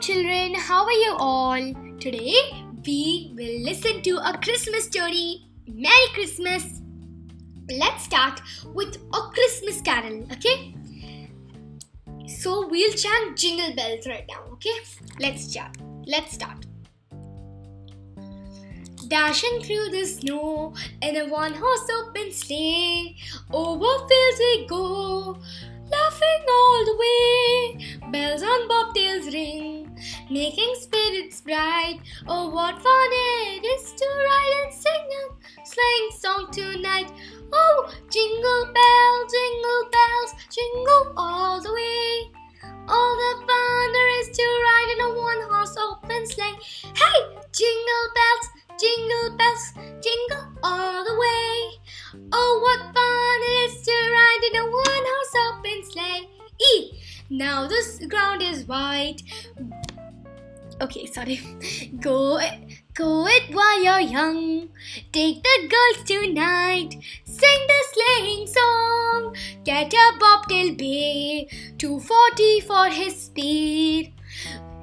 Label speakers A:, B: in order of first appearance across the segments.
A: Children. How are you all? Today we will listen to a Christmas story. Merry Christmas! Let's start with a Christmas carol, okay? So we'll chant jingle bells right now, okay? Let's chant. Let's start. Dashing through the snow in a one horse open sleigh, over fields we go, laughing all the way. Bells on bobtails ring, making spirits bright. Oh, what fun it is to ride and sing a sleighing song tonight! Now this ground is white. Okay, sorry. Go go it while you're young. Take the girls tonight. Sing the sleighing song. Get a bobtail bay. 240 for his speed.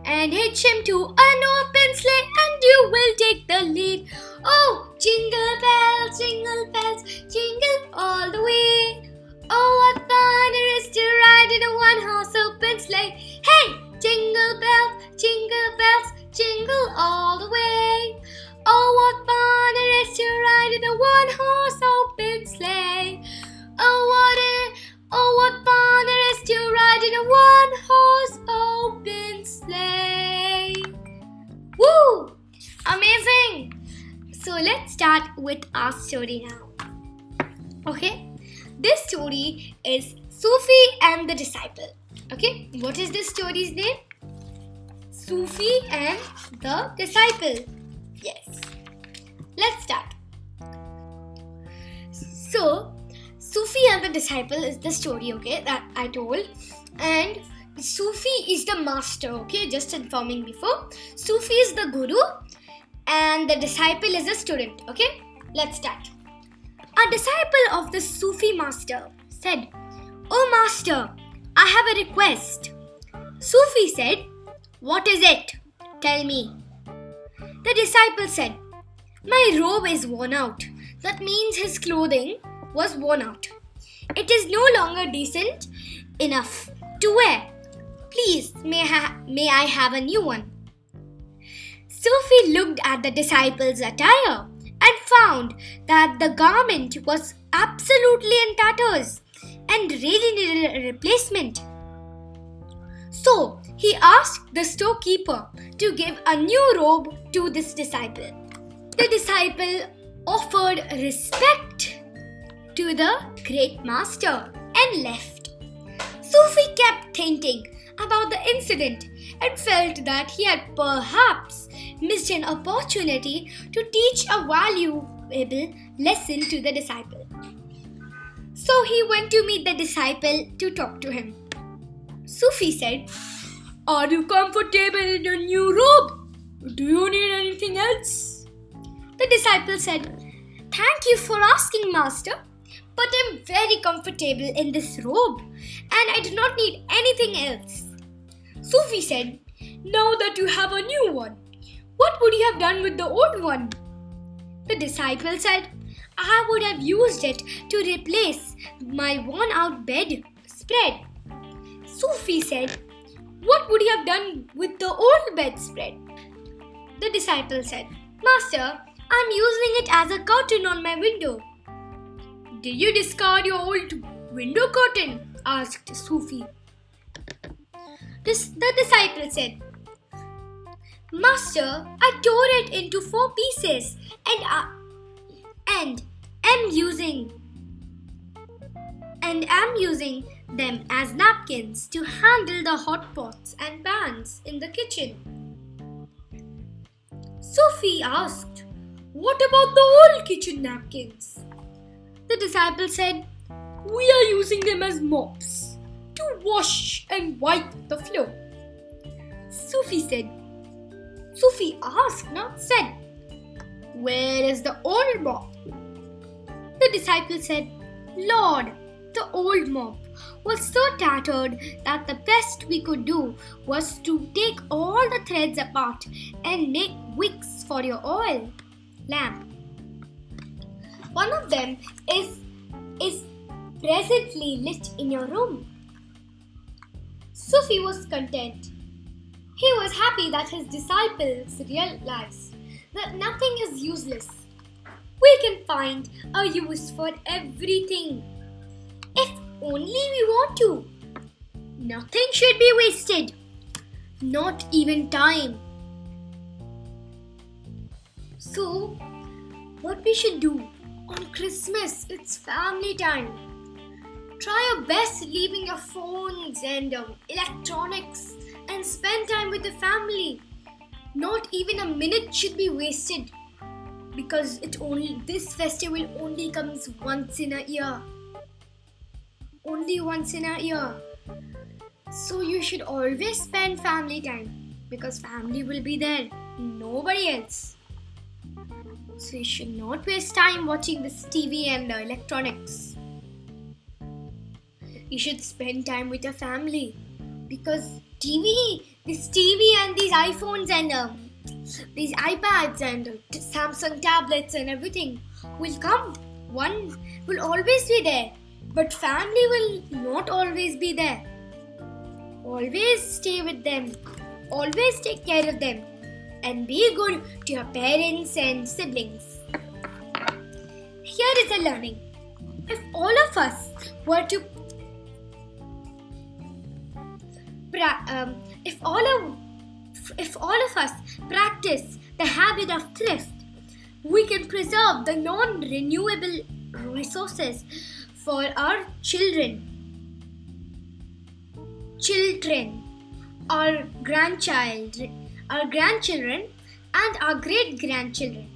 A: And hitch him to an open sleigh, and you will take the lead. Oh, jingle bells, jingle bells, jingle with our story now. Okay? This story is Sufi and the disciple. Okay? What is this story's name? Sufi and the disciple. Yes. Let's start. So, Sufi and the disciple is the story, okay, that I told. And Sufi is the master, okay, just informing before. Sufi is the guru and the disciple is a student, okay. Let's start. A disciple of the Sufi master said, Oh master, I have a request. Sufi said, What is it? Tell me. The disciple said, My robe is worn out. That means his clothing was worn out. It is no longer decent enough to wear. Please, may, ha- may I have a new one? Sufi looked at the disciple's attire found that the garment was absolutely in tatters and really needed a replacement. So he asked the storekeeper to give a new robe to this disciple. The disciple offered respect to the great master and left. Sufi kept thinking about the incident and felt that he had perhaps missed an opportunity to teach a valuable lesson to the disciple. So he went to meet the disciple to talk to him. Sufi said, Are you comfortable in your new robe? Do you need anything else? The disciple said, Thank you for asking, Master, but I'm very comfortable in this robe and I do not need anything else. Sufi said, Now that you have a new one, what would you have done with the old one? The disciple said, I would have used it to replace my worn out bed spread. Sufi said, What would you have done with the old bedspread? The disciple said, Master, I'm using it as a curtain on my window. Did you discard your old window curtain? asked Sufi. The disciple said, Master, I tore it into four pieces and, uh, and am using and am using them as napkins to handle the hot pots and pans in the kitchen. Sufi asked, What about the old kitchen napkins? The disciple said, We are using them as mops to wash and wipe the floor. Sufi said, Sufi asked, not said, Where is the old mop? The disciple said, Lord, the old mop was so tattered that the best we could do was to take all the threads apart and make wicks for your oil lamp. One of them is is presently lit in your room. Sufi was content. He was happy that his disciples realized that nothing is useless. We can find a use for everything if only we want to. Nothing should be wasted, not even time. So, what we should do on Christmas, it's family time. Try your best leaving your phones and um, electronics and spend time with the family. Not even a minute should be wasted because it only this festival only comes once in a year. Only once in a year. So you should always spend family time because family will be there, nobody else. So you should not waste time watching this TV and electronics. You should spend time with your family because TV, this TV and these iPhones and uh, these iPads and uh, Samsung tablets and everything will come. One will always be there, but family will not always be there. Always stay with them. Always take care of them and be good to your parents and siblings. Here is a learning. If all of us were to pra- um, if all of if all of us practice the habit of thrift, we can preserve the non-renewable resources for our children, children, our grandchild, our grandchildren, and our great grandchildren.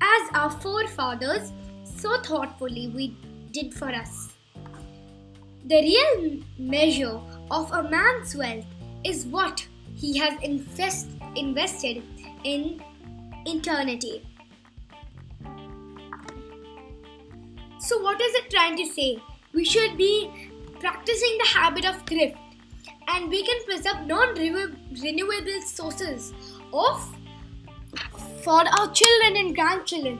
A: As our forefathers so thoughtfully we did for us. The real measure of a man's wealth is what he has invest, invested in eternity. So, what is it trying to say? We should be practicing the habit of thrift and we can preserve non renewable sources of for our children and grandchildren.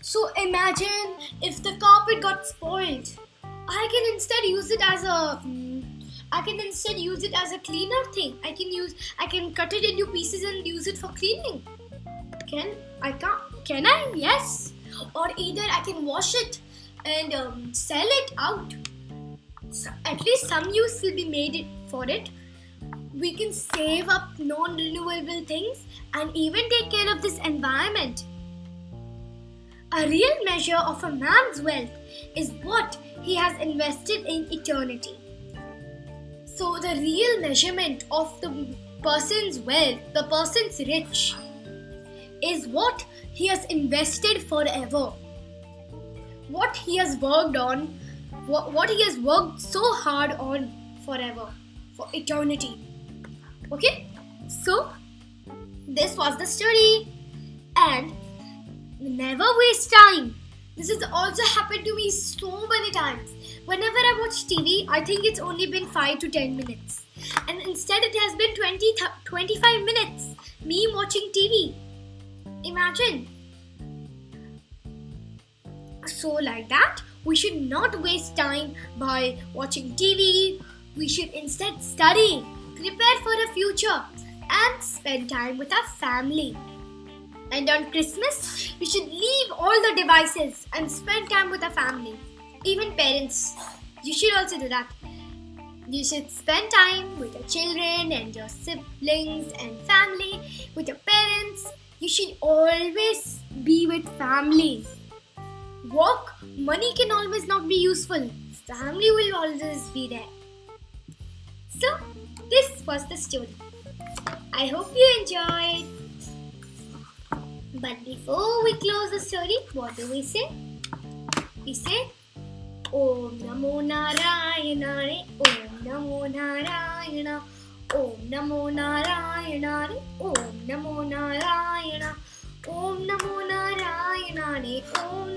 A: So, imagine if the carpet got spoiled. I can instead use it as a I can instead use it as a cleaner thing. I can use I can cut it into pieces and use it for cleaning. Can I can can I? Yes. Or either I can wash it and um, sell it out. So at least some use will be made for it. We can save up non-renewable things and even take care of this environment. A real measure of a man's wealth is what he has invested in eternity. So, the real measurement of the person's wealth, the person's rich, is what he has invested forever. What he has worked on, what, what he has worked so hard on forever, for eternity. Okay? So, this was the story. And never waste time. This has also happened to me so many times. Whenever I watch TV, I think it's only been 5 to 10 minutes. And instead, it has been 20, th- 25 minutes me watching TV. Imagine. So, like that, we should not waste time by watching TV. We should instead study, prepare for the future, and spend time with our family. And on Christmas, we should leave all the devices and spend time with our family. Even parents, you should also do that. You should spend time with your children and your siblings and family, with your parents. You should always be with family. Work, money can always not be useful. Family will always be there. So, this was the story. I hope you enjoyed. But before we close the story, what do we say? We say, Om Namo Narayana, Om Namo Narayana, Om Namo Narayana, Om Namo Narayana, Om Namo Narayana, Om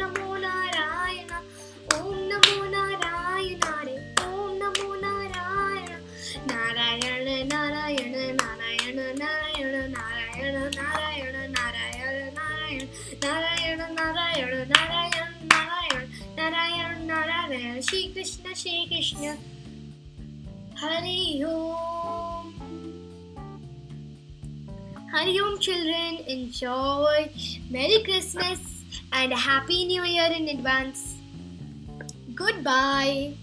A: Krishna, Shri Krishna. Hari Om. Hari Om, children. Enjoy. Merry Christmas and a Happy New Year in advance. Goodbye.